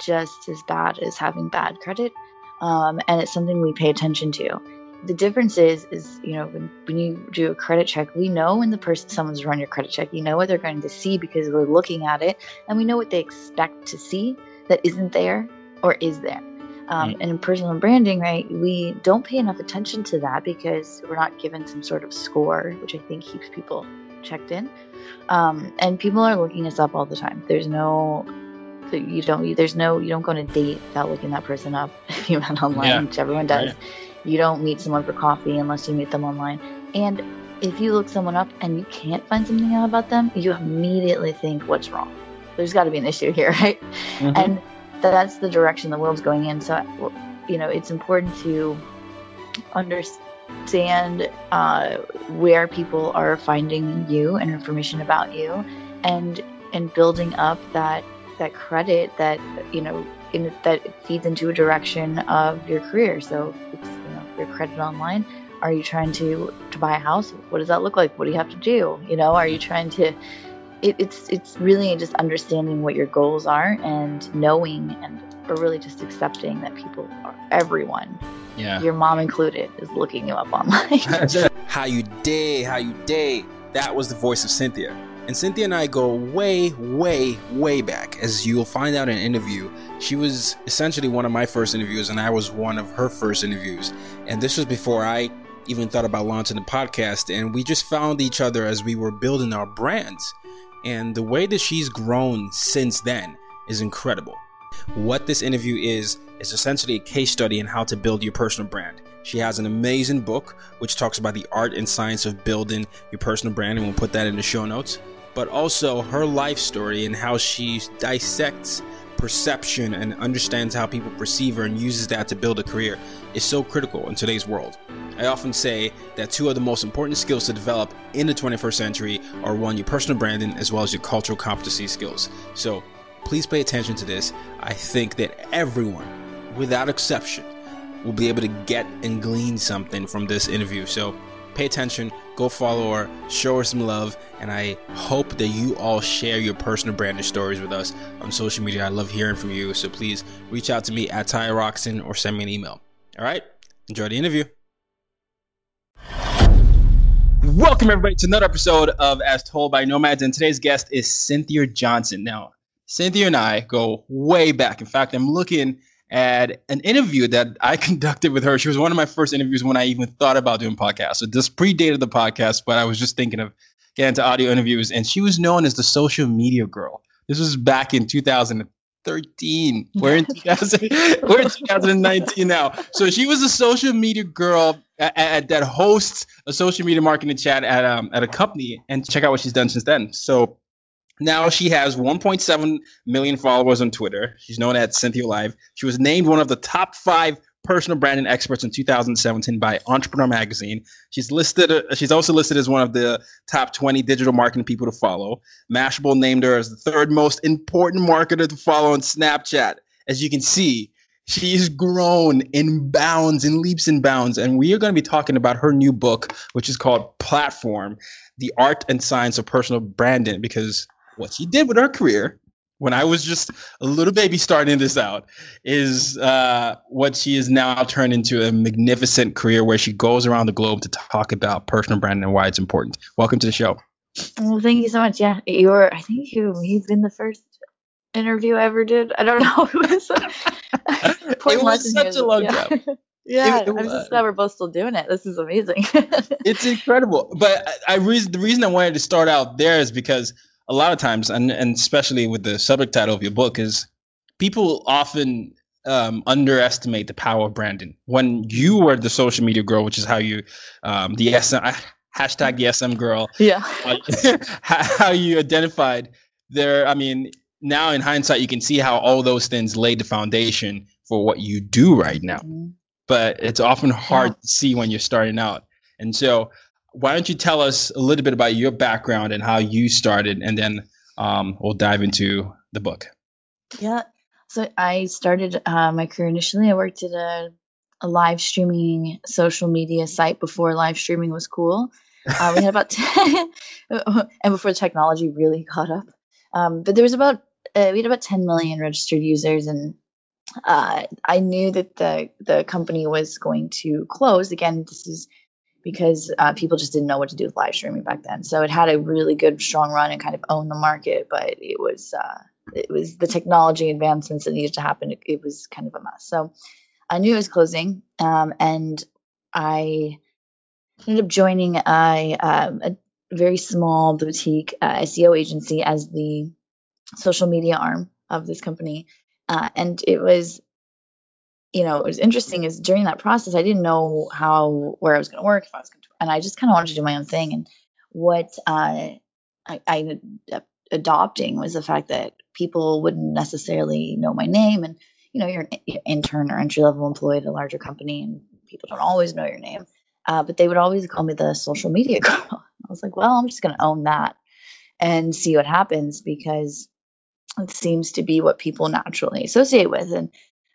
just as bad as having bad credit, um, and it's something we pay attention to. The difference is, is you know, when, when you do a credit check, we know when the person someone's run your credit check, you know what they're going to see because we're looking at it, and we know what they expect to see that isn't there or is there. Um, and in personal branding, right, we don't pay enough attention to that because we're not given some sort of score, which I think keeps people checked in. Um, and people are looking us up all the time. There's no, you don't, there's no, you don't go on a date without looking that person up if you met online, Yeah. which everyone does. Right. You don't meet someone for coffee unless you meet them online. And if you look someone up and you can't find something out about them, you immediately think, what's wrong? There's got to be an issue here, right? Mhm. And that's the direction the world's going in. So, you know, it's important to understand uh, where people are finding you and information about you, and and building up that that credit that you know in, that feeds into a direction of your career. So, it's, you know, your credit online. Are you trying to to buy a house? What does that look like? What do you have to do? You know, are you trying to it, it's it's really just understanding what your goals are and knowing and or really just accepting that people are everyone Yeah. your mom included is looking you up online how you day, how you day. That was the voice of Cynthia. And Cynthia and I go way, way, way back. As you'll find out in an interview, she was essentially one of my first interviews, and I was one of her first interviews. And this was before I even thought about launching the podcast. And we just found each other as we were building our brands. And the way that she's grown since then is incredible. What this interview is, is essentially a case study in how to build your personal brand. She has an amazing book which talks about the art and science of building your personal brand, and we'll put that in the show notes. But also her life story and how she dissects perception and understands how people perceive her and uses that to build a career is so critical in today's world. I often say that two of the most important skills to develop in the 21st century are one, your personal branding, as well as your cultural competency skills. So please pay attention to this. I think that everyone, without exception, will be able to get and glean something from this interview. So pay attention, go follow her, show her some love, and I hope that you all share your personal branding stories with us on social media. I love hearing from you. So please reach out to me at Ty Roxon or send me an email. All right? Enjoy the interview. Welcome everybody to another episode of As Told by Nomads, and today's guest is Cynthia Johnson. Now, Cynthia and I go way back. In fact, I'm looking at an interview that I conducted with her. She was one of my first interviews when I even thought about doing podcasts. So this predated the podcast, but I was just thinking of getting into audio interviews, and she was known as the social media girl. This was back in 2013. We're in 2000, we're in 2019 now. So she was a social media girl at, at, that hosts a social media marketing chat at um, at a company, and check out what she's done since then. So now she has 1.7 million followers on Twitter. She's known as Cynthia Live. She was named one of the top five personal branding experts in 2017 by Entrepreneur Magazine. She's listed. uh, She's also listed as one of the top 20 digital marketing people to follow. Mashable named her as the third most important marketer to follow on Snapchat. As you can see, she's grown in bounds, in leaps and bounds. And we are going to be talking about her new book, which is called Platform: The Art and Science of Personal Branding, because what she did with her career when I was just a little baby starting this out, is uh, what she is now turned into a magnificent career where she goes around the globe to talk about personal branding and why it's important. Welcome to the show. Well, thank you so much. Yeah, you were. I think you you've been the first interview I ever did. I don't know. It was, it was such a long yeah. time. Yeah, it, it I'm just glad we're both still doing it. This is amazing. it's incredible. But I, I reason the reason I wanted to start out there is because a lot of times, and, and especially with the subject title of your book, is people often um, underestimate the power of branding. When you were the social media girl, which is how you, um, the SM, hashtag the SM girl, yeah, uh, how you identified there. I mean, now in hindsight, you can see how all those things laid the foundation for what you do right now. Mm-hmm. But it's often hard yeah. to see when you're starting out. And so why don't you tell us a little bit about your background and how you started, and then um, we'll dive into the book. Yeah. So I started uh, my career initially. I worked at a, a, live streaming social media site before live streaming was cool. Uh, we had about 10, and before the technology really caught up. Um, but there was about uh, we had about 10 million registered users, and uh, I knew that the the company was going to close. Again, this is because uh, people just didn't know what to do with live streaming back then. So it had a really good, strong run and kind of owned the market, but it was uh, it was the technology advancements that needed to happen. It, it, was kind of a mess. So I knew it was closing, um, and I ended up joining a, um, a very small boutique uh, SEO agency as the social media arm of this company, uh, and it was you know, it was interesting is during that process, I didn't know how where I was going to work, if I was going to, and I just kind of wanted to do my own thing. And what uh, I, I adopting was the fact that people wouldn't necessarily know my name, and you know, you're an intern or entry level employee at a larger company, and people don't always know your name. Uh, but they would always call me the social media girl. I was like, well, I'm just going to own that and see what happens because it seems to be what people naturally associate with. And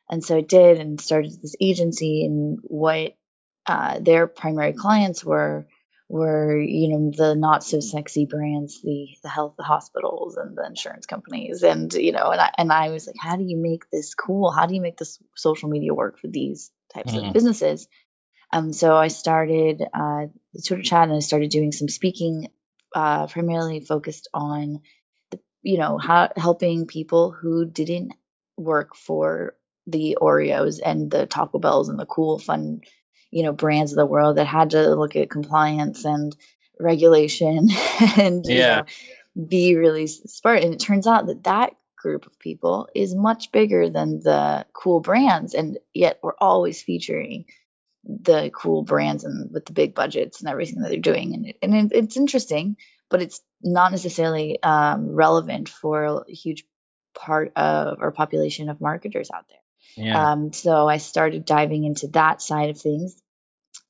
and so I did and started this agency and what uh, their primary clients were were you know the not so sexy brands the the health the hospitals and the insurance companies and you know and I, and I was like how do you make this cool how do you make this social media work for these types mm-hmm. of businesses um so I started uh, the Twitter chat and I started doing some speaking uh, primarily focused on the, you know how helping people who didn't work for the Oreos and the Taco Bells and the cool, fun, you know, brands of the world that had to look at compliance and regulation and yeah. know, be really smart. And it turns out that that group of people is much bigger than the cool brands, and yet we're always featuring the cool brands and with the big budgets and everything that they're doing. And, it, and it, it's interesting, but it's not necessarily um, relevant for a huge part of our population of marketers out there. Yeah. Um, so I started diving into that side of things.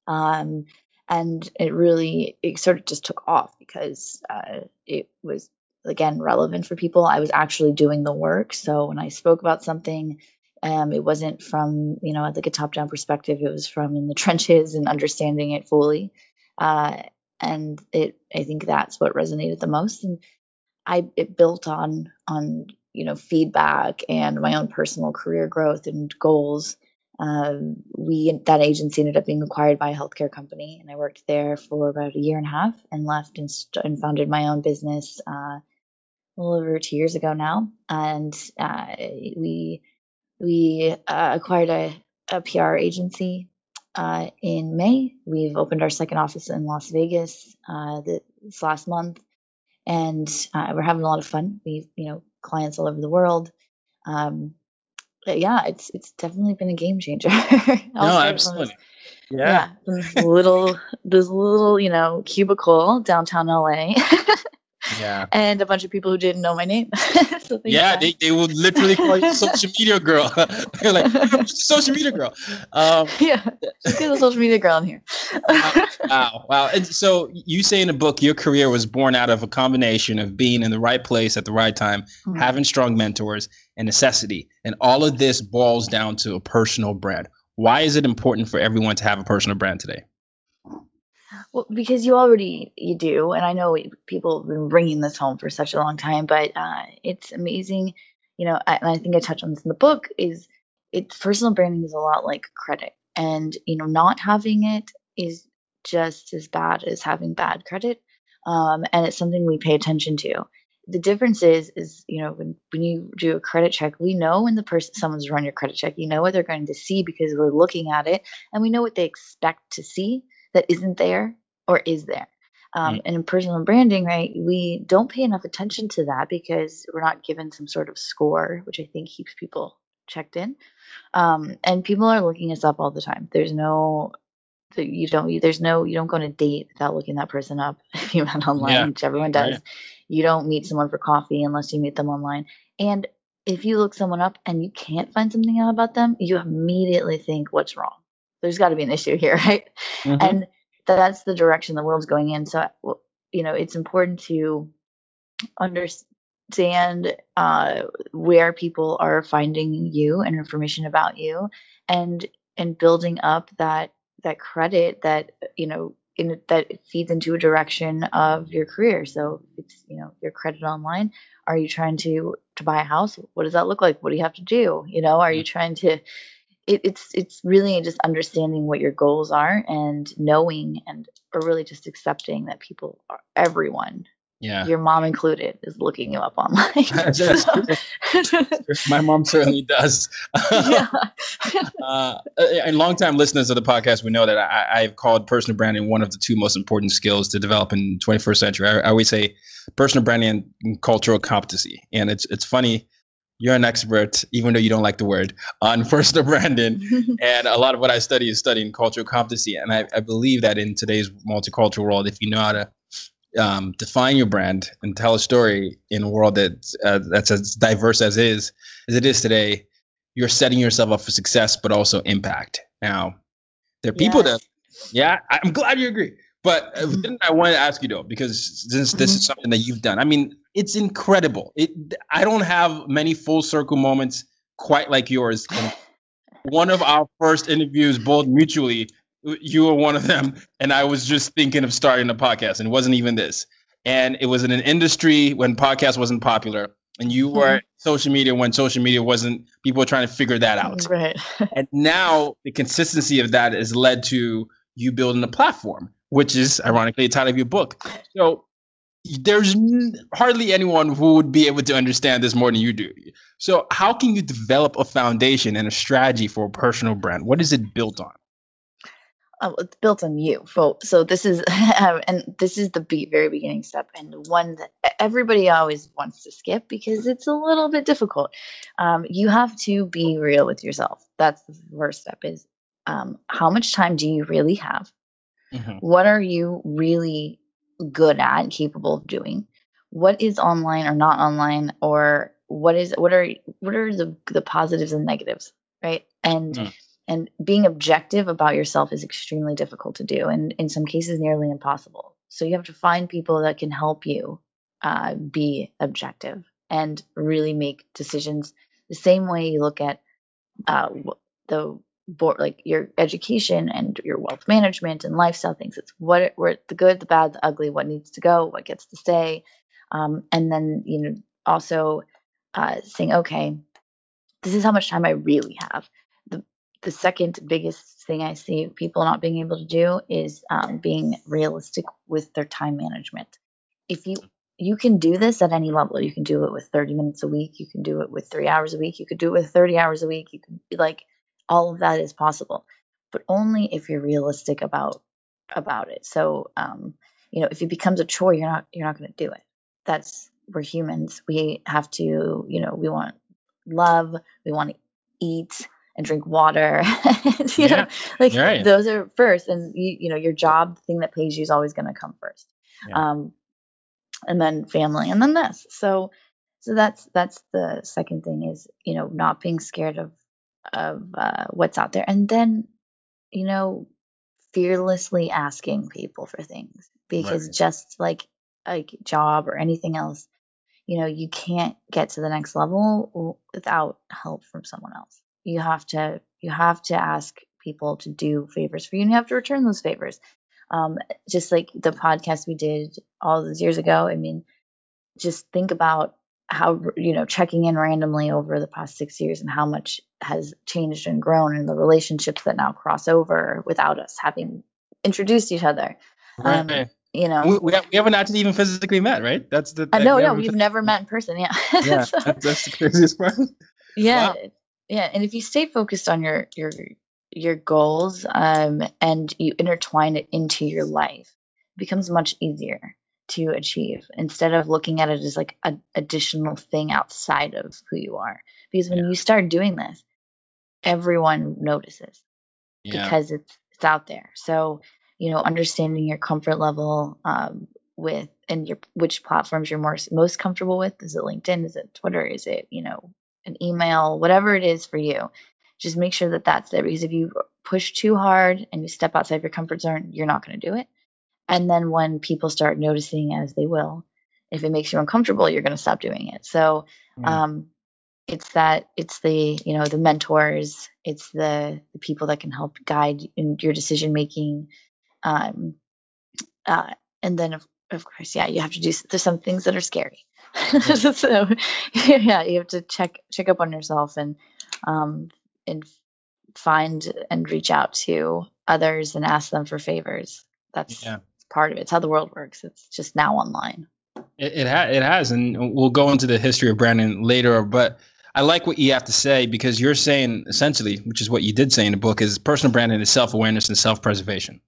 Um, and it really, it sort of just took off because uh, it was, again, relevant for people. I was actually doing the work. So when I spoke about something, um, it wasn't from, you know, like a top down perspective, it was from in the trenches and understanding it fully. Uh, and it, I think that's what resonated the most. And I, it built on, on you know feedback and my own personal career growth and goals um, we that agency ended up being acquired by a healthcare company and i worked there for about a year and a half and left and, st- and founded my own business uh, a little over two years ago now. And uh, we we uh, acquired a, a pr agency uh, in may. We've opened our second office in las vegas uh, this last month. And uh, we're having a lot of fun. We've you know clients all over the world. Um, yeah, it's it's definitely been a game changer. no, absolutely. yeah. yeah, this little this little you know cubicle downtown LA. yeah, and a bunch of people who didn't know my name. so yeah, they, they would literally call you social media girl. They're like social media girl. Um, yeah, just get a social media girl in here. wow, wow. And so you say in the book your career was born out of a combination of being in the right place at the right time, mm-hmm. having strong mentors, and necessity. And all of this boils down to a personal brand. Why is it important for everyone to have a personal brand today? Well, because you already you do, and I know people have been bringing this home for such a long time, but uh, it's amazing. You know, and I think I touch on this in the book. Is it's personal branding is a lot like credit, and you know, not having it is just as bad as having bad credit, um, and it's something we pay attention to. The difference is, is you know, when when you do a credit check, we know when the person someone's run your credit check, you know what they're going to see because we're looking at it, and we know what they expect to see that isn't there or is there. Um, mm. And in personal branding, right, we don't pay enough attention to that because we're not given some sort of score, which I think keeps people checked in. Um, and people are looking us up all the time. There's no, you don't, there's no, you don't go on a date without looking that person up if you met online, yeah. which everyone does. Right. You don't meet someone for coffee unless you meet them online. And if you look someone up and you can't find something out about them, you immediately think, what's wrong? There's got to be an issue here, right? Mm-hmm. And that's the direction the world's going in. So, you know, it's important to understand uh, where people are finding you and information about you, and and building up that that credit that you know in that feeds into a direction of your career. So it's you know your credit online. Are you trying to to buy a house? What does that look like? What do you have to do? You know, are you trying to it, it's it's really just understanding what your goals are and knowing and or really just accepting that people are everyone yeah. your mom included is looking you up online. My mom certainly does. Yeah. uh, and longtime listeners of the podcast we know that I, have called personal branding one of the two most important skills to develop in 21st century. I, I always say personal branding and cultural competency. And it's it's funny you're an expert, even though you don't like the word, on personal branding. and a lot of what I study is studying cultural competency. And I, I believe that in today's multicultural world, if you know how to um, define your brand and tell a story in a world that uh, that's as diverse as is as it is today, you're setting yourself up for success, but also impact. Now, there are people yes. that, yeah, I'm glad you agree. But uh, then I wanted to ask you though, because since this mm-hmm. is something that you've done, I mean, it's incredible. It I don't have many full circle moments quite like yours. one of our first interviews, both mutually, you were one of them, and I was just thinking of starting a podcast, and it wasn't even this. And it was in an industry when podcast wasn't popular, and you were mm-hmm. social media when social media wasn't. People were trying to figure that out. Right. and now the consistency of that has led to you building a platform, which is ironically the title of your book. So there's hardly anyone who would be able to understand this more than you do. So, how can you develop a foundation and a strategy for a personal brand? What is it built on? Oh, it's built on you. So, this is, and this is the very beginning step, and one that everybody always wants to skip because it's a little bit difficult. Um, you have to be real with yourself. That's the first step. Is um, how much time do you really have? Mm-hmm. What are you really good at and capable of doing what is online or not online or what is what are what are the the positives and negatives right and mm. and being objective about yourself is extremely difficult to do and in some cases nearly impossible so you have to find people that can help you uh, be objective and really make decisions the same way you look at uh, the board like your education and your wealth management and lifestyle things. It's what it, where the good the bad the ugly what needs to go what gets to stay. Um, and then you know also uh, saying okay this is how much time i really have. The the second biggest thing i see people not being able to do is um, being realistic with their time management. If you you can do this at any level. You can do it with 30 minutes a week. You can do it with three hours a week. You could do it with 30 hours a week. You can like all of that is possible but only if you're realistic about about it so um you know if it becomes a chore you're not you're not going to do it that's we're humans we have to you know we want love we want to eat and drink water you yeah. know like right. those are first and you you know your job the thing that pays you is always going to come first yeah. um and then family and then this so so that's that's the second thing is you know not being scared of of uh, what's out there and then you know fearlessly asking people for things because right. just like a job or anything else you know you can't get to the next level without help from someone else you have to you have to ask people to do favors for you and you have to return those favors Um, just like the podcast we did all those years ago. I mean, just think about how you know checking in randomly over the past six years and how much has changed and grown and the relationships that now cross over without us having introduced each other. Um, Right. you know, we, we, have, we haven't actually even physically met, right? That's the uh, no, We no, we've never met in person. Yeah, Yeah, So- that's, that's the craziest part. yeah Wow. yeah and if you stay focused on your your your goals um and you intertwine it into your life it becomes much easier to achieve instead of looking at it as like an additional thing outside of who you are because when Yeah. you start doing this everyone notices Yeah. because it's it's out there. So you know, understanding your comfort level um, with and your which platforms you're more most comfortable with. Is it LinkedIn? Is it Twitter? Is it you know an email? Whatever it is for you, just make sure that that's there because if you push too hard and you step outside your comfort zone, you're not going to do it. And then when people start noticing, as they will, if it makes you uncomfortable, you're going to stop doing it. So Mm. um, it's that it's the you know the mentors it's the, the people that can help guide in your decision making um uh and then of, of course yeah you have to do there's some things that are scary so yeah you have to check check up on yourself and um and find and reach out to others and ask them for favors that's Yeah. Part of it it's how the world works it's just now online It it, ha- it has, and we'll go into the history of branding later. But I like what you have to say because you're saying essentially, which is what you did say in the book, is personal branding is self awareness and self preservation,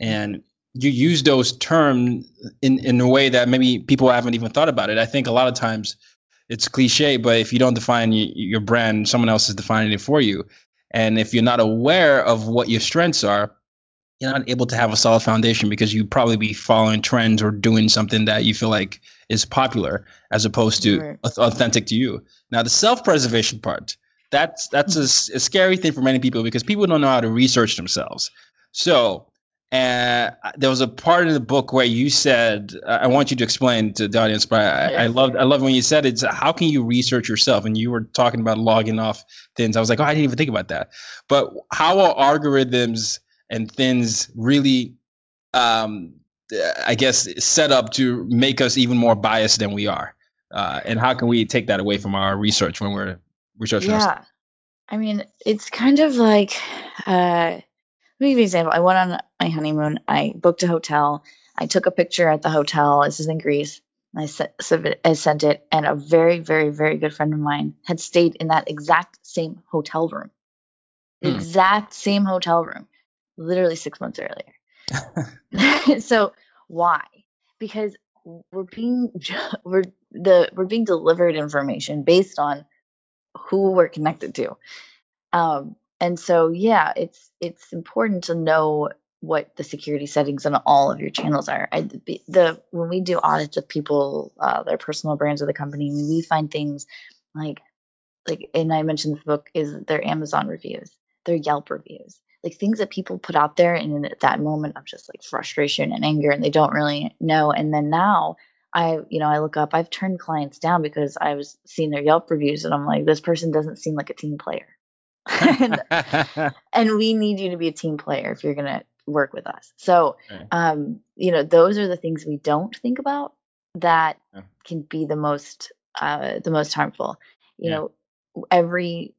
and you use those terms in in a way that maybe people haven't even thought about it. I think a lot of times it's cliche, but if you don't define y- your brand, someone else is defining it for you, and if you're not aware of what your strengths are, you're not able to have a solid foundation because you probably be following trends or doing something that you feel like is popular as opposed to Right. authentic to you. Now the self-preservation part, that's that's a, a scary thing for many people because people don't know how to research themselves. So uh, there was a part in the book where you said, I want you to explain to the audience, but I, I love I love when you said it's how can you research yourself? And you were talking about logging off things. I was like, oh, I didn't even think about that. But how are algorithms and things really um, I guess set up to make us even more biased than we are. Uh, and how can we take that away from our research when we're researching? ourselves? Yeah. I mean, it's kind of like, uh, let me give you an example. I went on my honeymoon. I booked a hotel. I took a picture at the hotel. This is in Greece. I sent, I sent it, and a very, very, very good friend of mine had stayed in that exact same hotel room. Hmm. exact same hotel room, literally six months earlier. so why? Because we're being we're the we're being delivered information based on who we're connected to. Um, and so yeah, it's it's important to know what the security settings on all of your channels are. I, the, the when we do audits of people, uh, their personal brands of the company, we find things like like and I mentioned this book is their Amazon reviews, their Yelp reviews, like things that people put out there and in that moment of just like frustration and anger and they don't really know. And then now I, you know, I look up, I've turned clients down because I was seeing their Yelp reviews and I'm like, this person doesn't seem like a team player. and, and we need you to be a team player if you're going to work with us. So, Right. um, you know, those are the things we don't think about that Yeah. can be the most, uh, the most harmful. You Yeah. know, everything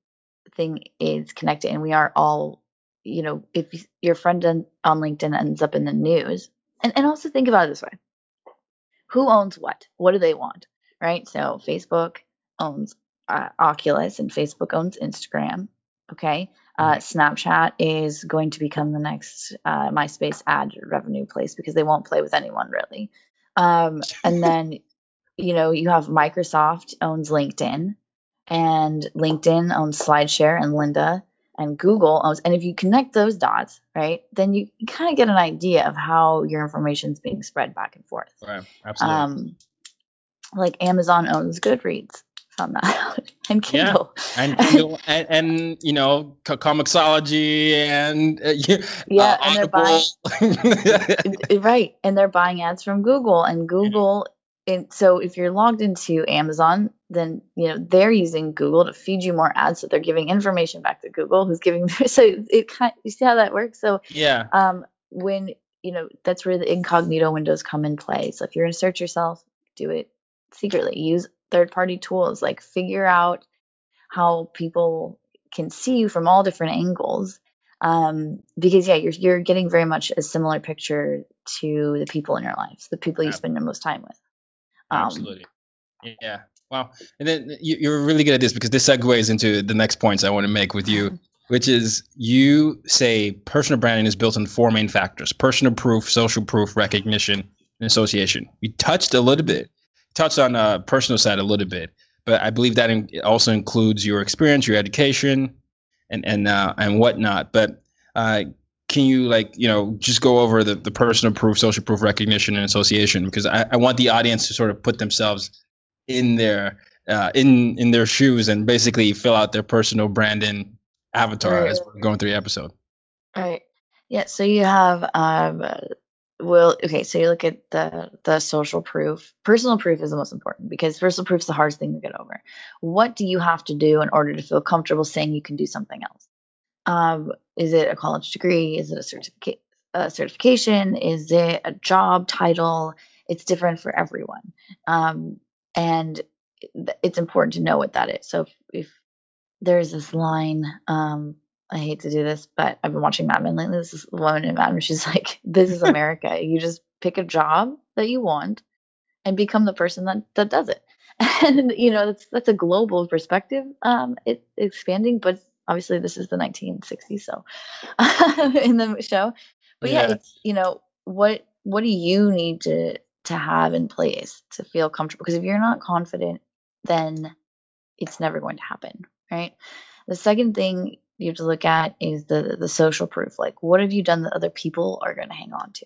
is connected and we are all, you know, if your friend on, LinkedIn ends up in the news, and, and also think about it this way who owns what? What do they want? Right? So Facebook owns uh, Oculus and Facebook owns Instagram. Okay. Uh, Snapchat is going to become the next uh, MySpace ad revenue place because they won't play with anyone really. Um, and then, you know, you have Microsoft owns LinkedIn and LinkedIn owns SlideShare and Lynda and Google owns, and if you connect those dots, right, then you kind of get an idea of how your information is being spread back and forth. right, absolutely. Um, like Amazon owns Goodreads, found that out, and Yeah. Kindle. and, Kindle, and and you know co- Comixology and uh, Yeah, uh, and they're buying right, and they're buying ads from Google, and Google. And so if you're logged into Amazon, then you know they're using Google to feed you more ads, so they're giving information back to Google, who's giving. So it kind, you see how that works. So yeah, um, when you know, that's where the incognito windows come in play. So if you're going to search yourself, do it secretly. Use third party tools, like figure out how people can see you from all different angles. Um, because yeah, you're you're getting very much a similar picture to the people in your lives, the people you spend the most time with. Um, Absolutely. Yeah. Wow. And then you, are really good at this because this segues into the next points I want to make with you, which is you say personal branding is built on four main factors: personal proof, social proof, recognition, and association. You touched a little bit, touched on uh, personal side a little bit, but I believe that in, also includes your experience, your education, and and uh, and whatnot. But uh, can you like you know just go over the, the personal proof, social proof, recognition, and association? Because I, I want the audience to sort of put themselves in their uh, in in their shoes and basically fill out their personal branding avatar right. as we're going through the episode. Right. Yeah. So you have um, well, okay. So you look at the the social proof. Personal proof is the most important because personal proof is the hardest thing to get over. What do you have to do in order to feel comfortable saying you can do something else? Um, is it a college degree? Is it a certificate? A certification? Is it a job title? It's different for everyone. Um, and it's important to know what that is. So if, if there's this line, um, I hate to do this, but I've been watching Mad Men lately. This is woman in Mad Men. She's like, "This is America. you just pick a job that you want and become the person that that does it." And you know, that's that's a global perspective. Um, it's expanding, but obviously this is the 1960s, so in the show. But yeah. yeah, it's you know what what do you need to to have in place to feel comfortable. Because if you're not confident, then it's never going to happen, right? The second thing you have to look at is the the social proof. Like, what have you done that other people are going to hang on to?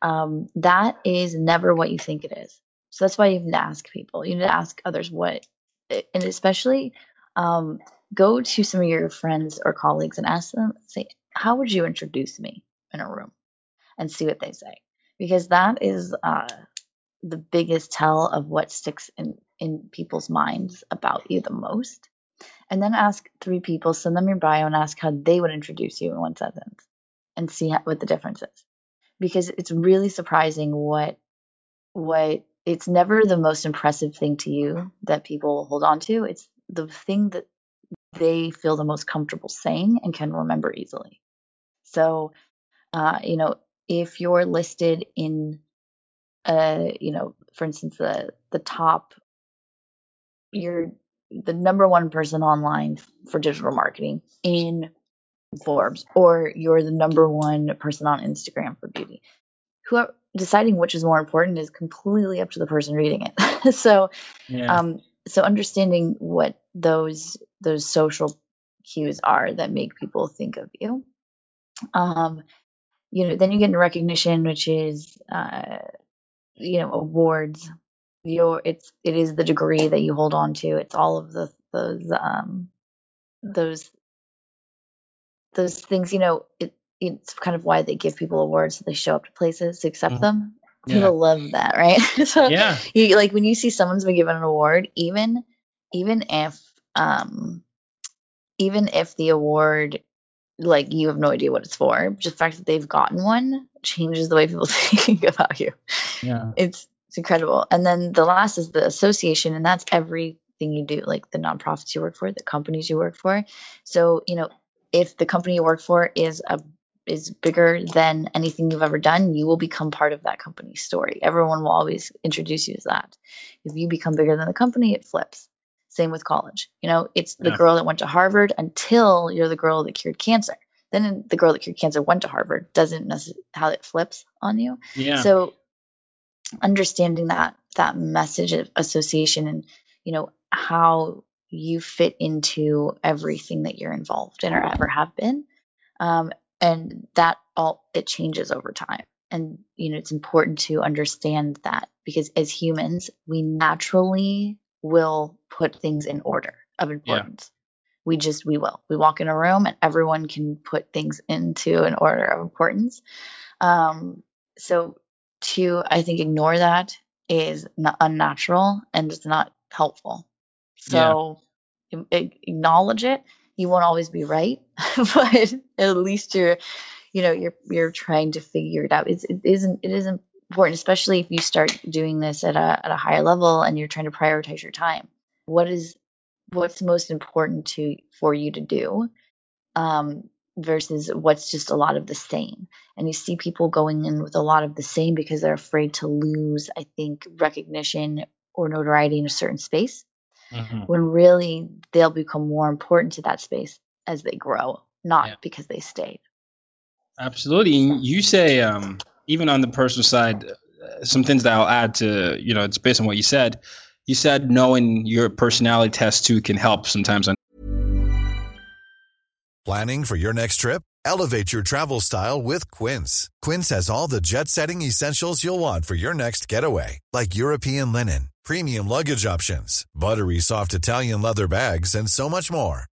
Um, that is never what you think it is. So that's why you need to ask people. You need to ask others what, and especially um, go to some of your friends or colleagues and ask them, say, how would you introduce me in a room, and see what they say because that is uh, the biggest tell of what sticks in, in people's minds about you the most. And then ask three people, send them your bio, and ask how they would introduce you in one sentence and see how, what the difference is. Because it's really surprising what what it's never the most impressive thing to you that people hold on to. It's the thing that they feel the most comfortable saying and can remember easily. So, uh, you know, if you're listed in uh, you know, for instance, the the top, you're the number one person online for digital marketing in Forbes, or you're the number one person on Instagram for beauty. Whoever deciding which is more important is completely up to the person reading it. so, yeah. um, so understanding what those those social cues are that make people think of you. Um, you know, then you get into recognition, which is uh, you know awards. Your it's it is the degree that you hold on to. It's all of the those um those those things you know it it's kind of why they give people awards so they show up to places to accept mm-hmm. them. People yeah. love that right? So yeah. you like when you see someone's been given an award even even if um even if the award like you have no idea what it's for. Just the fact that they've gotten one changes the way people think about you. Yeah. It's it's incredible. And then the last is the association, and that's everything you do, like the nonprofits you work for, the companies you work for. So, you know, if the company you work for is a is bigger than anything you've ever done, you will become part of that company's story. Everyone will always introduce you as that. If you become bigger than the company, it flips. Same with college. You know, it's the yeah. girl that went to Harvard until you're the girl that cured cancer. Then the girl that cured cancer went to Harvard. Doesn't necessarily how it flips on you. Yeah. So understanding that that message of association and you know how you fit into everything that you're involved in or ever have been um, and that all it changes over time and you know it's important to understand that because as humans we naturally will put things in order of importance. Yeah. We just we will. We walk in a room and everyone can put things into an order of importance. Um, so to I think ignore that is not unnatural and it's not helpful. So yeah. acknowledge it. You won't always be right, but at least you're you know you're you're trying to figure it out. It's, it isn't it isn't important, especially if you start doing this at a at a higher level and you're trying to prioritize your time. What is what's most important to for you to do um, versus what's just a lot of the same. And you see people going in with a lot of the same because they're afraid to lose, I think, recognition or notoriety in a certain space. Mm-hmm. When really they'll become more important to that space as they grow, not yeah. because they stayed. Absolutely. You say, um, even on the personal side, uh, some things that I'll add to, you know, it's based on what you said. You said knowing your personality test too can help sometimes on. Planning for your next trip? Elevate your travel style with Quince. Quince has all the jet setting essentials you'll want for your next getaway, like European linen, premium luggage options, buttery soft Italian leather bags, and so much more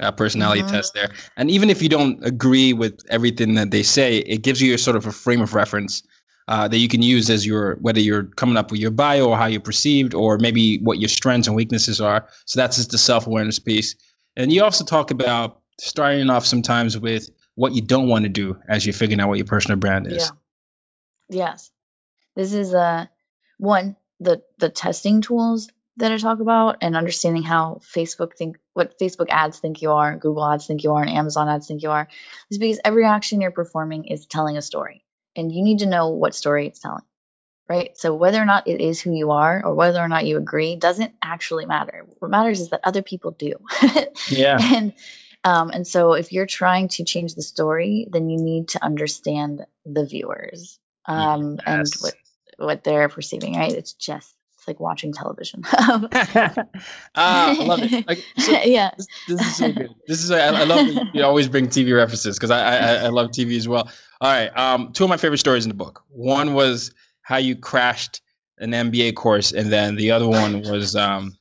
uh, personality mm-hmm. test there. And even if you don't agree with everything that they say, it gives you a sort of a frame of reference uh, that you can use as your whether you're coming up with your bio or how you're perceived or maybe what your strengths and weaknesses are. So that's just the self awareness piece. And you also talk about starting off sometimes with what you don't want to do as you're figuring out what your personal brand is. Yeah. Yes. This is uh one the the testing tools that I talk about and understanding how Facebook think what Facebook ads think you are, Google ads think you are, and Amazon ads think you are, is because every action you're performing is telling a story. And you need to know what story it's telling. Right? So whether or not it is who you are or whether or not you agree doesn't actually matter. What matters is that other people do. yeah. And um, and so if you're trying to change the story, then you need to understand the viewers um, yes. and what what they're perceiving, right? It's just like watching television. uh, I love it. Like, so yeah, this, this, is so good. This is I, I love you always bring TV references because I, I, I love TV as well. All right, um, two of my favorite stories in the book. One was how you crashed an MBA course, and then the other one was um,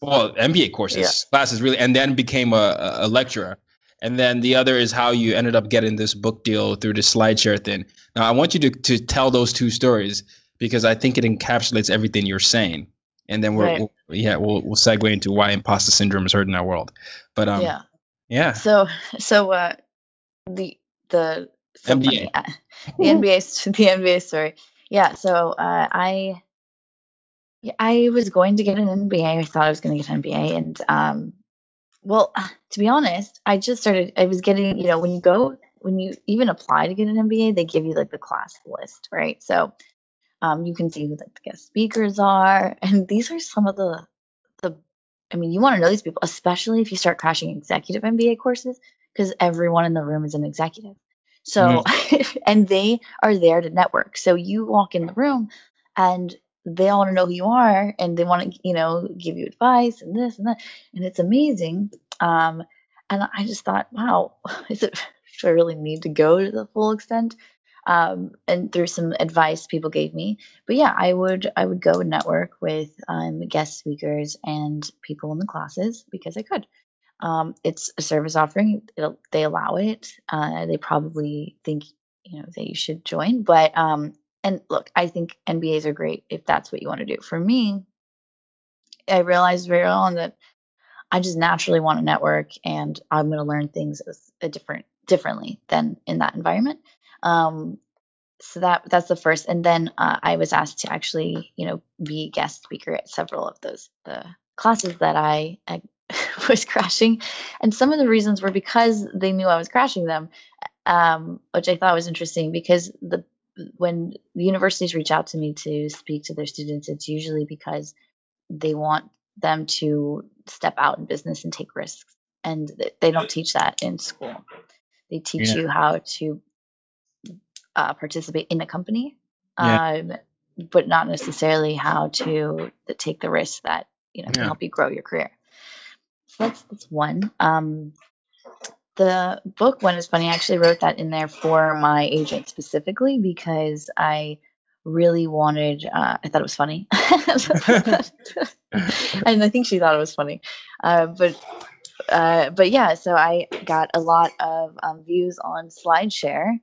well, MBA courses, yeah. classes really, and then became a, a lecturer. And then the other is how you ended up getting this book deal through the SlideShare thing. Now, I want you to, to tell those two stories because I think it encapsulates everything you're saying. And then we're, right. we'll, yeah, we'll, we'll segue into why imposter syndrome is hurting our world. But, um, yeah. Yeah. So, so, uh, the, the, so MBA. Funny, uh, the NBA, the NBA story. Yeah. So, uh, I, I was going to get an MBA. I thought I was going to get an MBA. And, um, well, to be honest, I just started, I was getting, you know, when you go, when you even apply to get an MBA, they give you like the class list, right? So um, you can see who like the guest speakers are, and these are some of the the. I mean, you want to know these people, especially if you start crashing executive MBA courses, because everyone in the room is an executive. So, mm-hmm. and they are there to network. So you walk in the room, and they all want to know who you are, and they want to, you know, give you advice and this and that, and it's amazing. Um, and I just thought, wow, is it? Do I really need to go to the full extent? Um, and through some advice people gave me. But yeah, I would I would go and network with um, guest speakers and people in the classes because I could. Um, it's a service offering; It'll, they allow it. Uh, they probably think you know that you should join. But um, and look, I think MBAs are great if that's what you want to do. For me, I realized very early on that I just naturally want to network, and I'm going to learn things a different differently than in that environment. Um, so that that's the first, and then uh, I was asked to actually, you know, be guest speaker at several of those the classes that I, I was crashing, and some of the reasons were because they knew I was crashing them, um, which I thought was interesting because the when the universities reach out to me to speak to their students, it's usually because they want them to step out in business and take risks. And they don't teach that in school. They teach Yeah. you how to uh, participate in a company, Yeah. um, but not necessarily how to take the risks that you know can Yeah. help you grow your career. So that's that's one. Um, the book one is funny. I actually wrote that in there for my agent specifically because I really wanted. Uh, I thought it was funny, and I think she thought it was funny. Uh, but uh, but yeah, so I got a lot of um, views on SlideShare,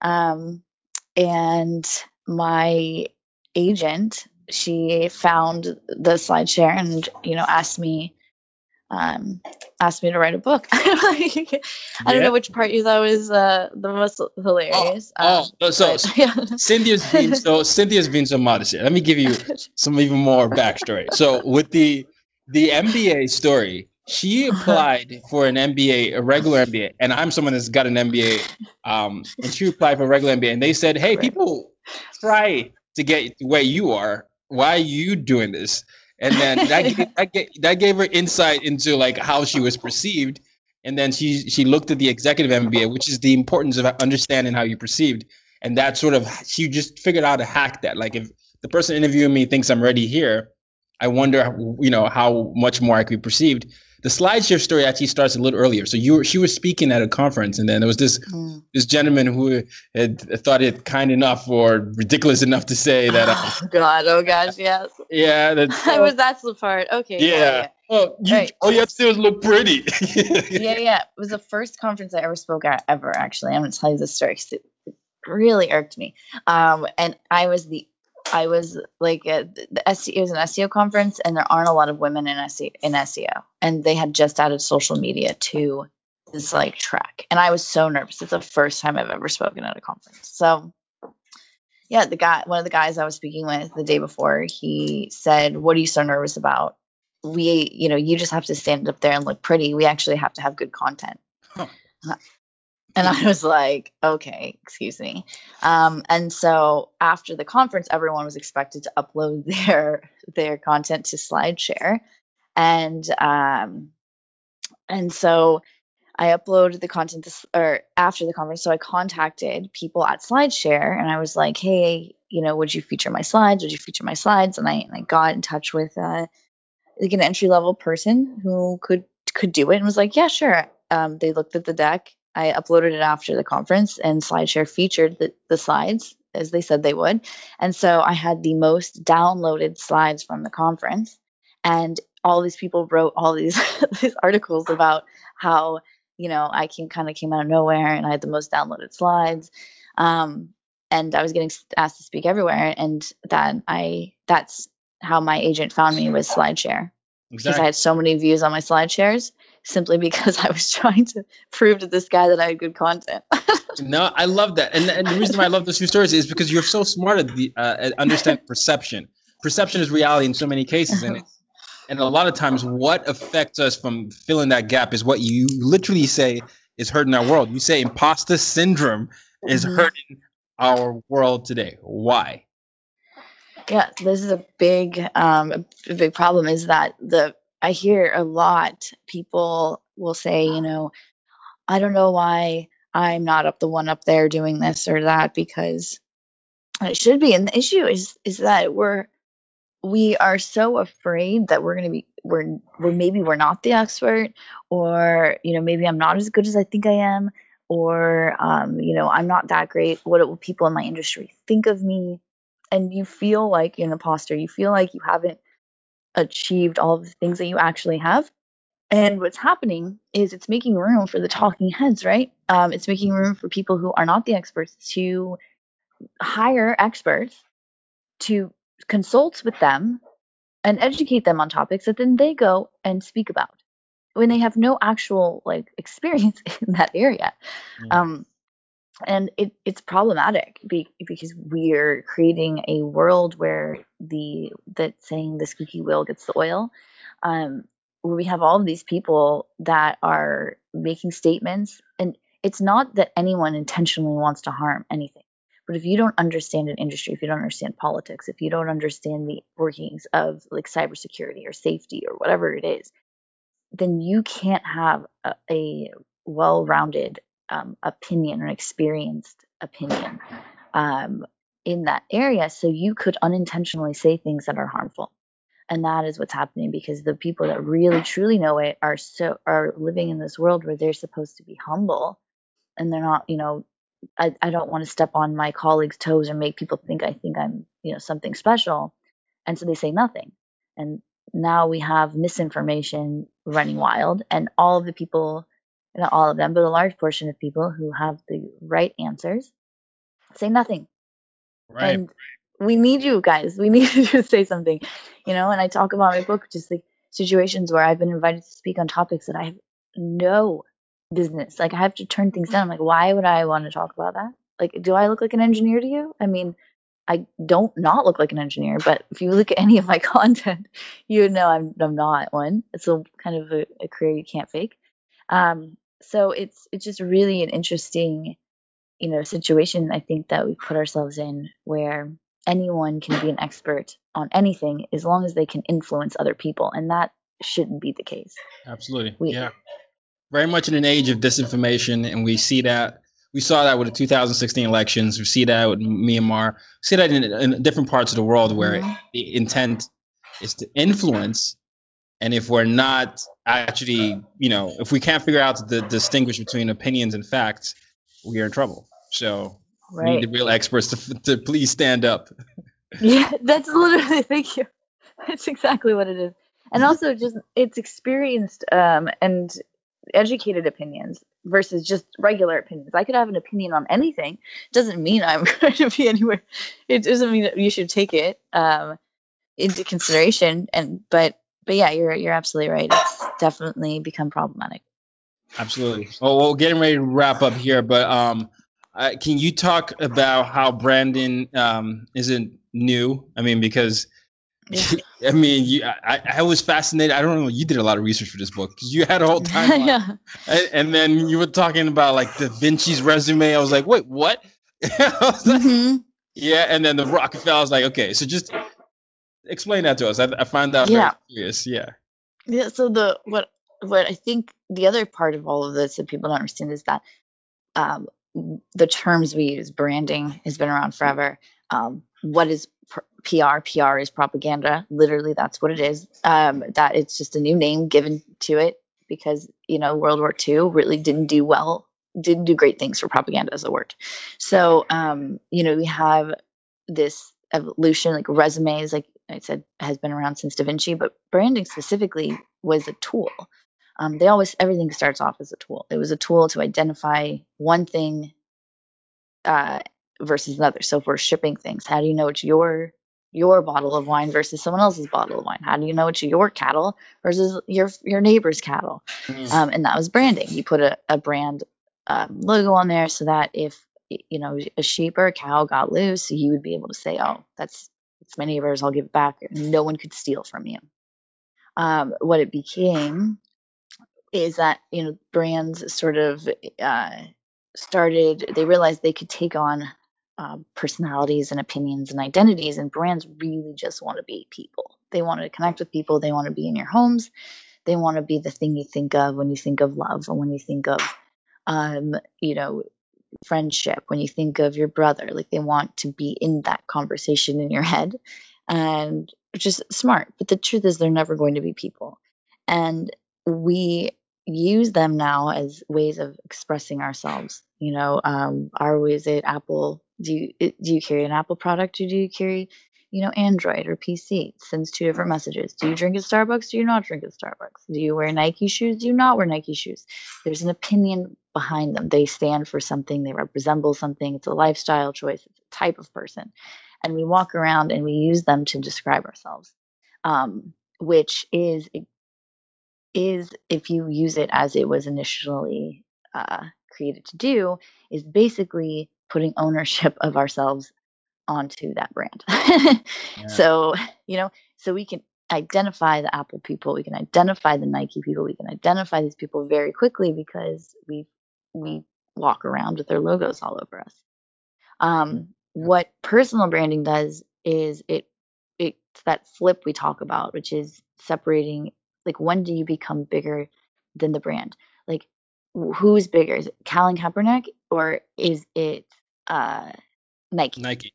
um, and my agent she found the SlideShare and you know asked me um, asked me to write a book. Like, I don't know which part you thought was uh, the most hilarious. Oh, um, oh, so but, yeah. Cynthia's been so Cynthia's been so modest here. Let me give you some even more backstory. So with the the MBA story, she applied for an MBA, a regular MBA, and I'm someone that's got an MBA. Um, and she applied for a regular MBA, and they said, "Hey, Right. people try to get where you are. Why are you doing this?" And then that gave, that, gave, that gave her insight into like how she was perceived. And then she she looked at the executive MBA, which is the importance of understanding how you're perceived and that sort of she just figured out to hack that like if the person interviewing me thinks i'm ready here i wonder you know how much more i could be perceived the slideshare story actually starts a little earlier so you were she was speaking at a conference and then there was this Mm. this gentleman who had thought it kind enough or ridiculous enough to say that uh, oh god, oh gosh, yes. yeah that I was that's the part. Okay. yeah, yeah. Oh, you, Right. all you have to do is look pretty yeah, yeah. It was the first conference I ever spoke at ever. Actually, I'm gonna tell you this story it really irked me. Um, and I was the, I was like a, the SEO, it was an SEO conference, and there aren't a lot of women in SEO, in SEO, and they had just added social media to this like track, and I was so nervous. It's the first time I've ever spoken at a conference, so. Yeah, the guy, one of the guys I was speaking with the day before, he said, "What are you so nervous about?" we you know you just have to stand up there and look pretty we actually have to have good content Huh. And i was like okay excuse me um, and so after the conference everyone was expected to upload their their content to slideshare and um, and so i uploaded the content this or after the conference so i contacted people at slideshare and i was like hey you know would you feature my slides would you feature my slides and i, and I got in touch with uh, like an entry level person who could could do it and was like, yeah, sure. Um, they looked at the deck. I uploaded it after the conference, and SlideShare featured the, the slides as they said they would. And so I had the most downloaded slides from the conference, and all these people wrote all these these articles about how you know I came kind of came out of nowhere, and I had the most downloaded slides. Um, and I was getting asked to speak everywhere, and that I that's how my agent found me was SlideShare because I had so many views on my SlideShares simply because I was trying to prove to this guy that I had good content. No, I love that, and, and the reason why I love those two stories is because you're so smart at the uh, at understanding perception. Perception is reality in so many cases, and and a lot of times, what affects us from filling that gap is what you literally say is hurting our world. You say imposter syndrome is Mhm. hurting our world today. Why? yeah, this is a big um a big problem is that the I hear a lot people will say, you know, I don't know why I'm not up the one up there doing this or that because it should be. And the issue is is that we're we are so afraid that we're going to be we're we're maybe we're not the expert or you know maybe I'm not as good as I think I am or um, you know I'm not that great. What will people in my industry think of me? And you feel like you're an imposter. You feel like you haven't achieved all of the things that you actually have. And what's happening is it's making room for the talking heads, right? Um, it's making room for people who are not the experts to hire experts to consult with them and educate them on topics that then they go and speak about when they have no actual like experience in that area. Um, and it, it's problematic be, because we're creating a world where the that saying the squeaky wheel gets the oil um, where we have all of these people that are making statements. And it's not that anyone intentionally wants to harm anything But if you don't understand an industry, if you don't understand politics, if you don't understand the workings of like cybersecurity or safety or whatever it is, then you can't have a, a well-rounded um, opinion or experienced opinion um, in that area. So you could unintentionally say things that are harmful. And that is what's happening because the people that really truly know it are so are living in this world where they're supposed to be humble and they're not you know i, I don't want to step on my colleagues toes or make people think i think i'm you know something special. And so they say nothing. And now we have misinformation running wild and all of the people not all of them but a large portion of people who have the right answers say nothing Right. and we need you guys. We need you to say something, you know. And I talk about my book, just like situations where I've been invited to speak on topics that I have no business. Like I have to turn things down. I'm like, why would I want to talk about that? Like, do I look like an engineer to you? I mean, I don't not look like an engineer, but if you look at any of my content, you know I'm I'm not one. It's a kind of a, a career you can't fake. Um, so it's it's just really an interesting, you know, situation I think that we put ourselves in where anyone can be an expert on anything as long as they can influence other people, and that shouldn't be the case. Absolutely. We- yeah. Very much in an age of disinformation, and we see that. We saw that with the 2016 elections. We see that with Myanmar. We see that in, in different parts of the world where Mhm. the intent is to influence. And if we're not actually, you know, if we can't figure out to distinguish between opinions and facts, we are in trouble. So we need the real experts to, to please stand up. Yeah, that's literally thank you. That's exactly what it is. And also just it's experienced um and educated opinions versus just regular opinions. I could have an opinion on anything. Doesn't mean I'm going to be anywhere. It doesn't mean that you should take it um into consideration and but but yeah, you're you're absolutely right. It's definitely become problematic. Absolutely. Well, we're getting ready to wrap up here, but um, uh, can you talk about how branding um, isn't new? I mean, because Yeah. I mean, you, I, I was fascinated. I don't know. You did a lot of research for this book because you had a whole timeline, yeah. and, and then you were talking about like Da Vinci's resume. I was like, wait, what? I was like, Mhm. yeah, and then the Rockefeller. I was like, okay, so just explain that to us. I, I find that Yeah. curious. Yeah. Yeah, so the what what I think the other part of all of this that people don't understand is that um, the terms we use, branding, has been around forever. Um, what is pr- PR? PR is propaganda. Literally, that's what it is. Um, that it's just a new name given to it because you know World War II really didn't do well, didn't do great things for propaganda as a word. So um, you know we have this evolution, like resumes, like I said, has been around since Da Vinci, but branding specifically was a tool. Um, they always everything starts off as a tool. It was a tool to identify one thing uh, versus another. So if we're shipping things, how do you know it's your your bottle of wine versus someone else's bottle of wine? How do you know it's your cattle versus your your neighbor's cattle? Um, and that was branding. You put a, a brand um, logo on there so that if you know a sheep or a cow got loose, you would be able to say, "Oh, that's it's my neighbor's. I'll give it back." No one could steal from you. Um, what it became is that you know brands sort of uh, started. They realized they could take on um, personalities and opinions and identities, and brands really just want to be people. They want to connect with people. They want to be in your homes. They want to be the thing you think of when you think of love, or when you think of, um, you know, friendship. When you think of your brother, like they want to be in that conversation in your head, and which is smart. But the truth is, they're never going to be people, and we use them now as ways of expressing ourselves. You know, um, are we is it Apple? Do you do you carry an Apple product or do you carry, you know, Android or PC? Sends two different messages. Do you drink at Starbucks? Do you not drink at Starbucks? Do you wear Nike shoes? Do you not wear Nike shoes? There's an opinion behind them. They stand for something. They resemble something. It's a lifestyle choice. It's a type of person, and we walk around and we use them to describe ourselves, um, which is is if you use it as it was initially uh, created to do, is basically putting ownership of ourselves onto that brand. So, you know, so we can identify the Apple people, we can identify the Nike people, we can identify these people very quickly because we we walk around with their logos all over us. Um, what personal branding does is it it's that flip we talk about, which is separating like when do you become bigger than the brand? Like who's bigger? Is it Colin Kaepernick or is it uh Nike? Nike.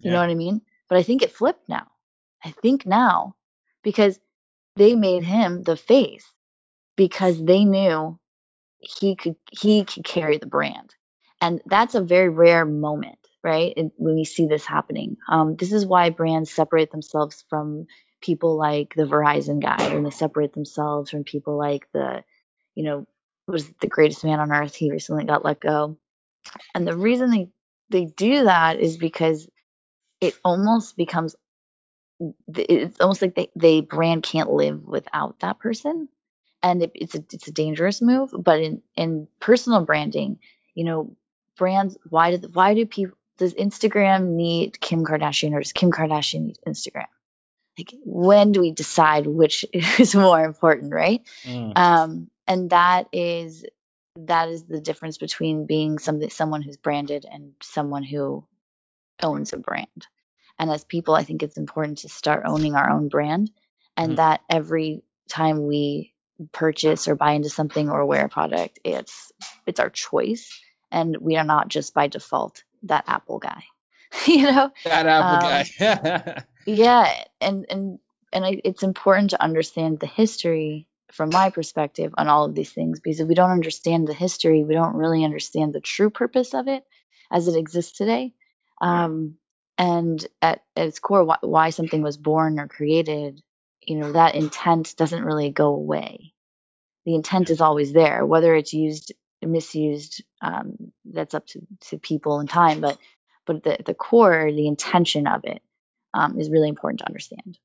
You know what I mean? But I think it flipped now. I think now because they made him the face because they knew he could he could carry the brand. And that's a very rare moment, right? when we see this happening. Um, this is why brands separate themselves from people like the Verizon guy, and they separate themselves from people like the, you know, was the greatest man on earth. He recently got let go. And the reason they they do that is because it almost becomes it's almost like they, they brand can't live without that person. And it, it's a it's a dangerous move but in in personal branding you know brands why do why do people does instagram need kim kardashian or does kim kardashian need instagram? Like when do we decide which is more important right? Mm. um and that is that is the difference between being something someone who's branded and someone who owns a brand and as people, I think it's important to start owning our own brand and mm-hmm. that every time we purchase or buy into something or wear a product, it's it's our choice and we are not just by default that Apple guy. you know? That Apple um, guy. yeah, and and and I, it's important to understand the history from my perspective on all of these things because if we don't understand the history, we don't really understand the true purpose of it as it exists today. Um, and at, at its core why, why something was born or created you know that intent doesn't really go away. The intent is always there whether it's used misused um, that's up to, to people and time but but the, the core the intention of it um, is really important to understand.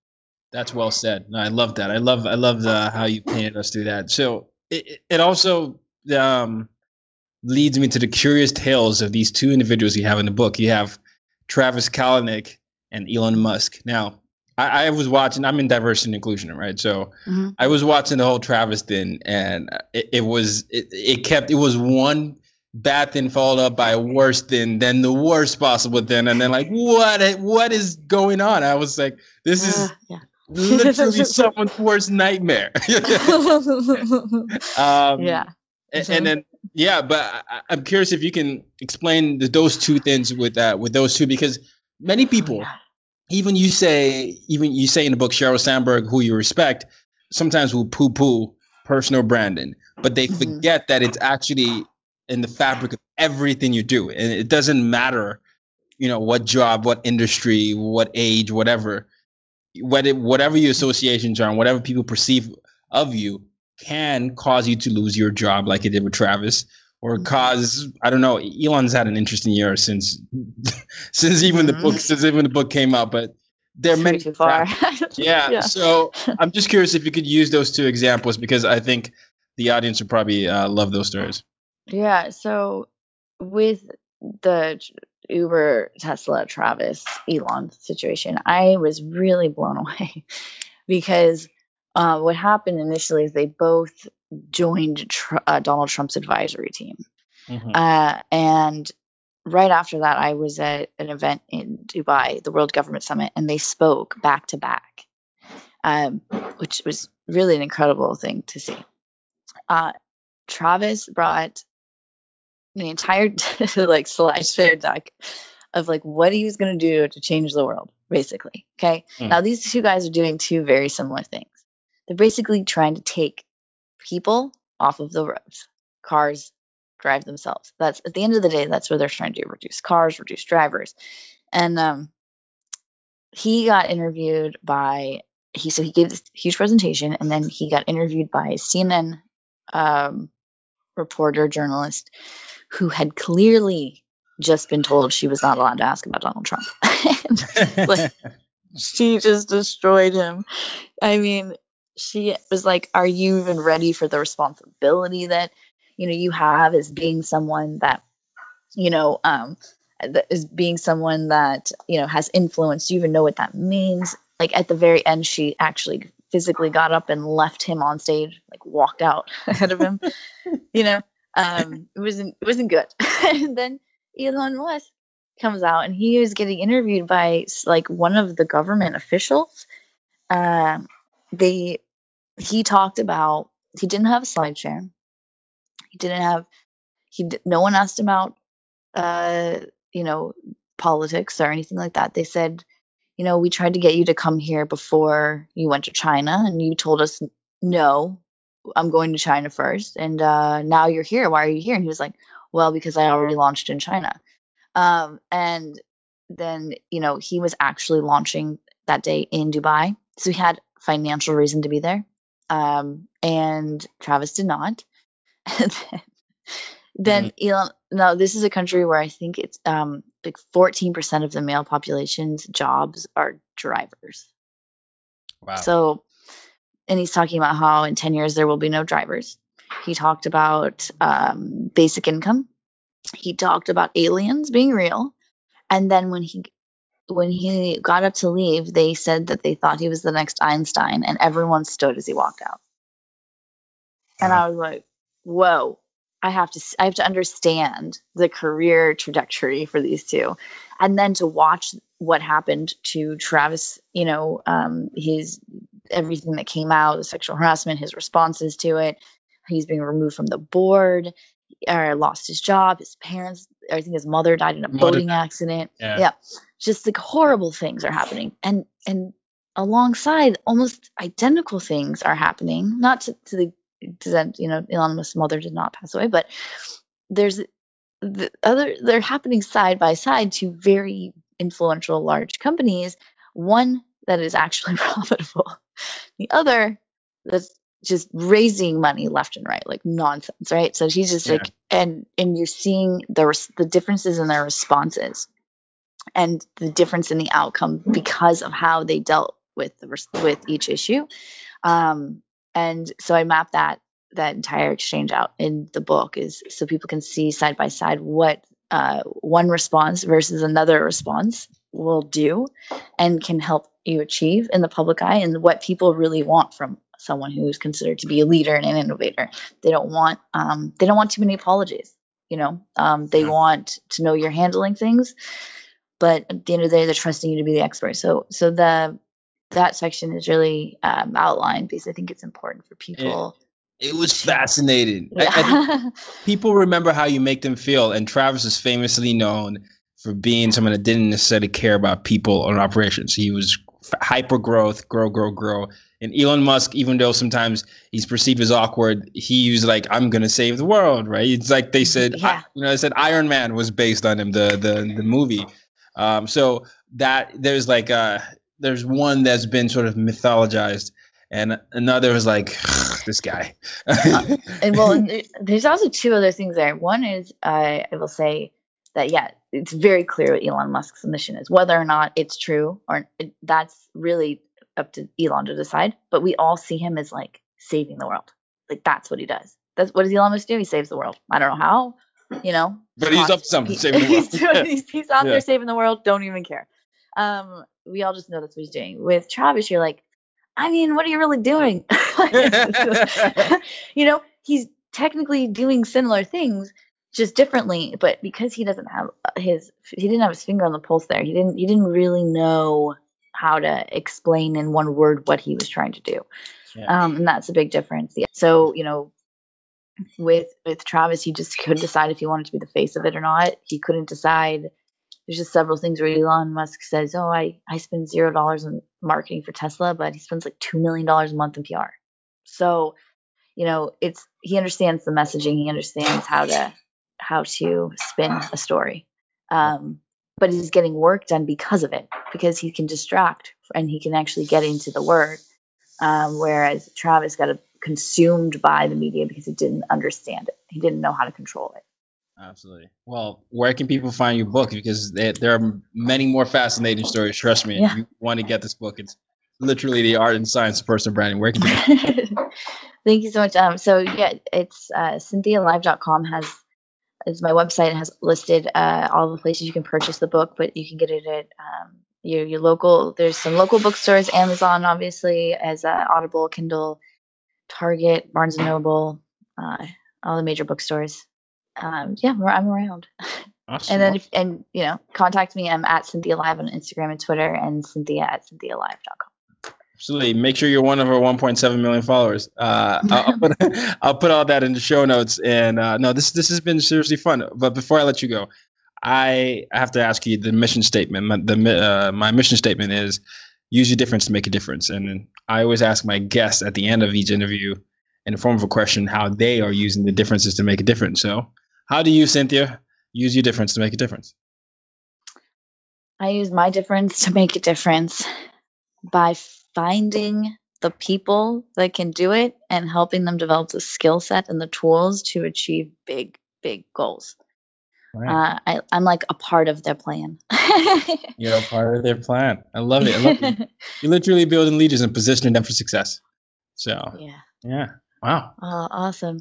That's well said. No, i love that. I love i love the, how you painted us through that. So it, it also um, leads me to the curious tales of these two individuals you have in the book. You have Travis Kalanick and Elon Musk. Now, I, I, was watching. I'm in diversity and inclusion, right? So mm-hmm. I was watching the whole Travis thing, and it, it was it, it, kept it was one bad thing followed up by a worse thing, then the worst possible thing, and then like what what is going on? I was like, this is. Uh, yeah. literally someone's worst nightmare. um, yeah. And, and, then yeah, but I, am curious if you can explain the, those two things with that uh, with those two because many people, even you say even you say in the book Sheryl Sandberg, who you respect, sometimes will poo poo personal branding, but they mm-hmm. forget that it's actually in the fabric of everything you do, and it doesn't matter, you know, what job, what industry, what age, whatever, whether whatever your associations are, and whatever people perceive of you can cause you to lose your job like it did with Travis or mm-hmm. cause I don't know Elon's had an interesting year since since even the book mm-hmm. since even the book came out but there are many too far. yeah, yeah, so I'm just curious if you could use those two examples because I think the audience would probably uh, love those stories yeah so with the Uber Tesla Travis Elon situation I was really blown away because uh, what happened initially is they both joined tr- uh, Donald Trump's advisory team. Mm-hmm. Uh, and right after that, I was at an event in Dubai, the World Government Summit, and they spoke back to back, um, which was really an incredible thing to see. Uh, Travis brought the entire like slideshow deck of like what he was going to do to change the world, basically. Okay. Mm. Now these two guys are doing two very similar things. They're basically trying to take people off of the roads. Cars drive themselves. That's at the end of the day, that's what they're trying to do: reduce cars, reduce drivers. And um, he got interviewed by he so he gave this huge presentation, and then he got interviewed by a CNN um, reporter journalist who had clearly just been told she was not allowed to ask about Donald Trump. like, she just destroyed him. I mean, she was like, Are you even ready for the responsibility that, you know, you have as being someone that, you know, um, that is being someone that, you know, has influence? Do you even know what that means? Like at the very end, she actually physically got up and left him on stage, like walked out ahead of him. you know, um, it wasn't it wasn't good. and then Elon Musk comes out and he was getting interviewed by like one of the government officials. Uh, they he talked about he didn't have a slide share. He didn't have he no one asked him about uh, you know politics or anything like that. They said, you know, we tried to get you to come here before you went to China, and you told us no. I'm going to China first, and uh, now you're here. Why are you here? And he was like, well, because I already launched in China. Um, and then, you know, he was actually launching that day in Dubai. So he had financial reason to be there. Um, and Travis did not. Then, then mm-hmm. Elon, no, this is a country where I think it's um, like 14% of the male population's jobs are drivers. Wow. So, and he's talking about how in 10 years there will be no drivers. He talked about um, basic income. He talked about aliens being real. And then when he when he got up to leave, they said that they thought he was the next Einstein, and everyone stood as he walked out. And I was like, "Whoa! I have to I have to understand the career trajectory for these two, and then to watch what happened to Travis. You know, um, his everything that came out, the sexual harassment, his responses to it. He's being removed from the board, or lost his job. His parents, I think his mother died in a mother boating accident. Yeah. yeah, just like horrible things are happening, and and alongside almost identical things are happening. Not to, to the extent, you know, Elon Musk's mother did not pass away, but there's the other they're happening side by side to very influential large companies. One that is actually profitable, the other that's just raising money left and right, like nonsense, right? So he's just yeah. like, and and you're seeing the the differences in their responses, and the difference in the outcome because of how they dealt with the with each issue. Um, and so I map that that entire exchange out in the book is so people can see side by side what uh, one response versus another response will do and can help you achieve in the public eye and what people really want from someone who is considered to be a leader and an innovator. They don't want um, they don't want too many apologies. You know, um, they yeah. want to know you're handling things, but at the end of the day, they're trusting you to be the expert. So so the that section is really um, outlined because I think it's important for people. It, it was fascinating. Yeah. I, I people remember how you make them feel, and Travis is famously known for being someone that didn't necessarily care about people or operations. He was hyper growth, grow, grow, grow. And Elon Musk, even though sometimes he's perceived as awkward, he was like, "I'm gonna save the world," right? It's like they said, yeah. you know, they said Iron Man was based on him, the the the movie. Um, so that there's like uh, there's one that's been sort of mythologized, and another was like this guy. uh, and well, there's also two other things there. One is uh, I will say that yeah, it's very clear what Elon Musk's mission is. Whether or not it's true or it, that's really up to Elon to decide. But we all see him as like saving the world. Like that's what he does. That's what does Elon Musk do? He saves the world. I don't know how, you know. But he's up to something, saving the world. he's, doing, he's, he's out yeah. there saving the world. Don't even care. Um, we all just know that's what he's doing. With Travis, you're like, I mean, what are you really doing? you know, he's technically doing similar things, just differently. But because he doesn't have his, he didn't have his finger on the pulse there. He didn't, he didn't really know how to explain in one word what he was trying to do. Yeah. Um, and that's a big difference. Yeah. So, you know, with with Travis, he just couldn't decide if he wanted to be the face of it or not. He couldn't decide. There's just several things where Elon Musk says, "Oh, I I spend zero dollars on marketing for Tesla, but he spends like two million dollars a month in PR." So, you know, it's he understands the messaging. He understands how to how to spin a story. Um, but he's getting work done because of it, because he can distract and he can actually get into the word. Um, whereas Travis got consumed by the media because he didn't understand it. He didn't know how to control it. Absolutely. Well, where can people find your book? Because they, there are many more fascinating stories. Trust me, yeah. you want to get this book. It's literally the art and science of personal branding. Where can people? Thank you so much. Um, so yeah, it's uh, cynthialive.com has is my website. It has listed uh, all the places you can purchase the book, but you can get it at um, your your local. There's some local bookstores, Amazon, obviously, as uh, Audible, Kindle, Target, Barnes and Noble, uh, all the major bookstores. Um, yeah, I'm around. Awesome. And then, if, and you know, contact me. I'm at Cynthia Live on Instagram and Twitter, and Cynthia at CynthiaLive.com. Absolutely. Make sure you're one of our 1.7 million followers. Uh, I'll, put, I'll put all that in the show notes. And uh, no, this this has been seriously fun. But before I let you go, I have to ask you the mission statement. My, the uh, my mission statement is use your difference to make a difference. And I always ask my guests at the end of each interview, in the form of a question, how they are using the differences to make a difference. So, how do you, Cynthia, use your difference to make a difference? I use my difference to make a difference by finding the people that can do it and helping them develop the skill set and the tools to achieve big, big goals. Right. Uh, I, I'm like a part of their plan. You're a part of their plan. I love it. I love it. You're literally building leaders and positioning them for success. So yeah, yeah, wow. Oh, awesome.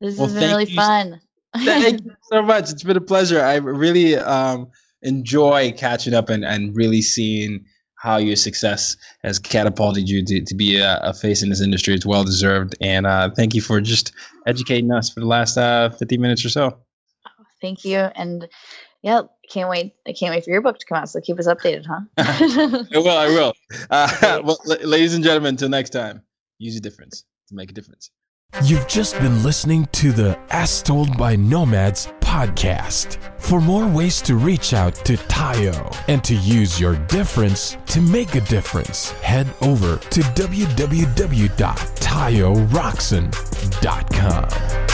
This well, has been really fun. thank you so much. It's been a pleasure. I really um, enjoy catching up and, and really seeing how your success has catapulted you to, to be a, a face in this industry. It's well deserved. And uh, thank you for just educating us for the last uh, 50 minutes or so. Thank you. And yeah, can't wait. I can't wait for your book to come out. So keep us updated, huh? I will. I will. Uh, well, ladies and gentlemen, until next time, use a difference to make a difference. You've just been listening to the As Told by Nomads podcast. For more ways to reach out to Tayo and to use your difference to make a difference, head over to www.tayorockson.com.